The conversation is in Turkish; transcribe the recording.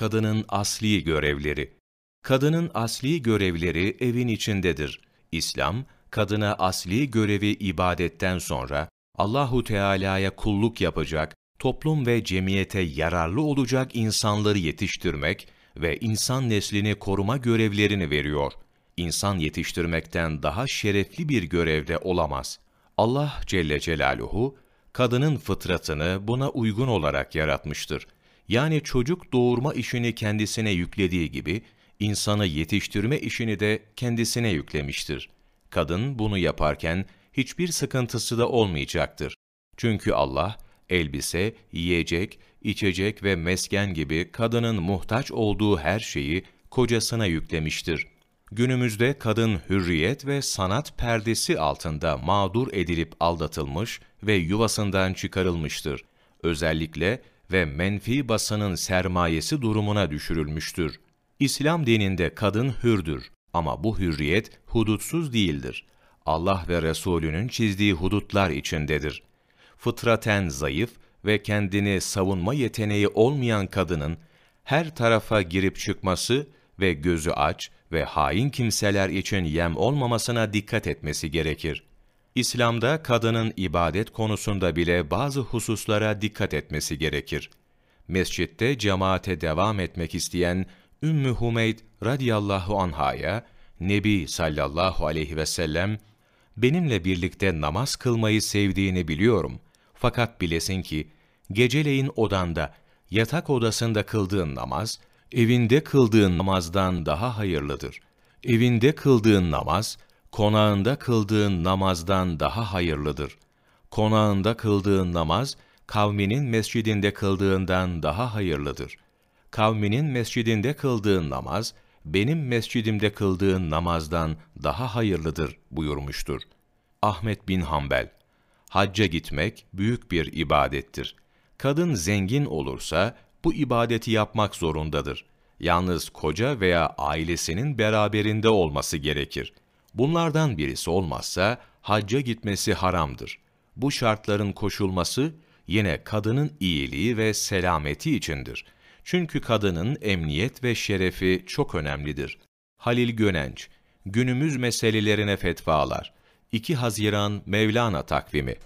kadının asli görevleri. Kadının asli görevleri evin içindedir. İslam, kadına asli görevi ibadetten sonra Allahu Teala'ya kulluk yapacak, toplum ve cemiyete yararlı olacak insanları yetiştirmek ve insan neslini koruma görevlerini veriyor. İnsan yetiştirmekten daha şerefli bir görevde olamaz. Allah Celle Celaluhu, kadının fıtratını buna uygun olarak yaratmıştır. Yani çocuk doğurma işini kendisine yüklediği gibi, insanı yetiştirme işini de kendisine yüklemiştir. Kadın bunu yaparken hiçbir sıkıntısı da olmayacaktır. Çünkü Allah, elbise, yiyecek, içecek ve mesken gibi kadının muhtaç olduğu her şeyi kocasına yüklemiştir. Günümüzde kadın hürriyet ve sanat perdesi altında mağdur edilip aldatılmış ve yuvasından çıkarılmıştır. Özellikle ve menfi basının sermayesi durumuna düşürülmüştür. İslam dininde kadın hürdür ama bu hürriyet hudutsuz değildir. Allah ve Resulünün çizdiği hudutlar içindedir. Fıtraten zayıf ve kendini savunma yeteneği olmayan kadının her tarafa girip çıkması ve gözü aç ve hain kimseler için yem olmamasına dikkat etmesi gerekir. İslam'da kadının ibadet konusunda bile bazı hususlara dikkat etmesi gerekir. Mescitte cemaate devam etmek isteyen Ümmü Humeyd radiyallahu anhaya Nebi sallallahu aleyhi ve sellem benimle birlikte namaz kılmayı sevdiğini biliyorum. Fakat bilesin ki geceleyin odanda, yatak odasında kıldığın namaz, evinde kıldığın namazdan daha hayırlıdır. Evinde kıldığın namaz, konağında kıldığın namazdan daha hayırlıdır. Konağında kıldığın namaz, kavminin mescidinde kıldığından daha hayırlıdır. Kavminin mescidinde kıldığın namaz, benim mescidimde kıldığın namazdan daha hayırlıdır buyurmuştur. Ahmet bin Hanbel Hacca gitmek büyük bir ibadettir. Kadın zengin olursa bu ibadeti yapmak zorundadır. Yalnız koca veya ailesinin beraberinde olması gerekir. Bunlardan birisi olmazsa hacca gitmesi haramdır. Bu şartların koşulması yine kadının iyiliği ve selameti içindir. Çünkü kadının emniyet ve şerefi çok önemlidir. Halil Gönenç, Günümüz Meselelerine Fetvalar 2 Haziran Mevlana Takvimi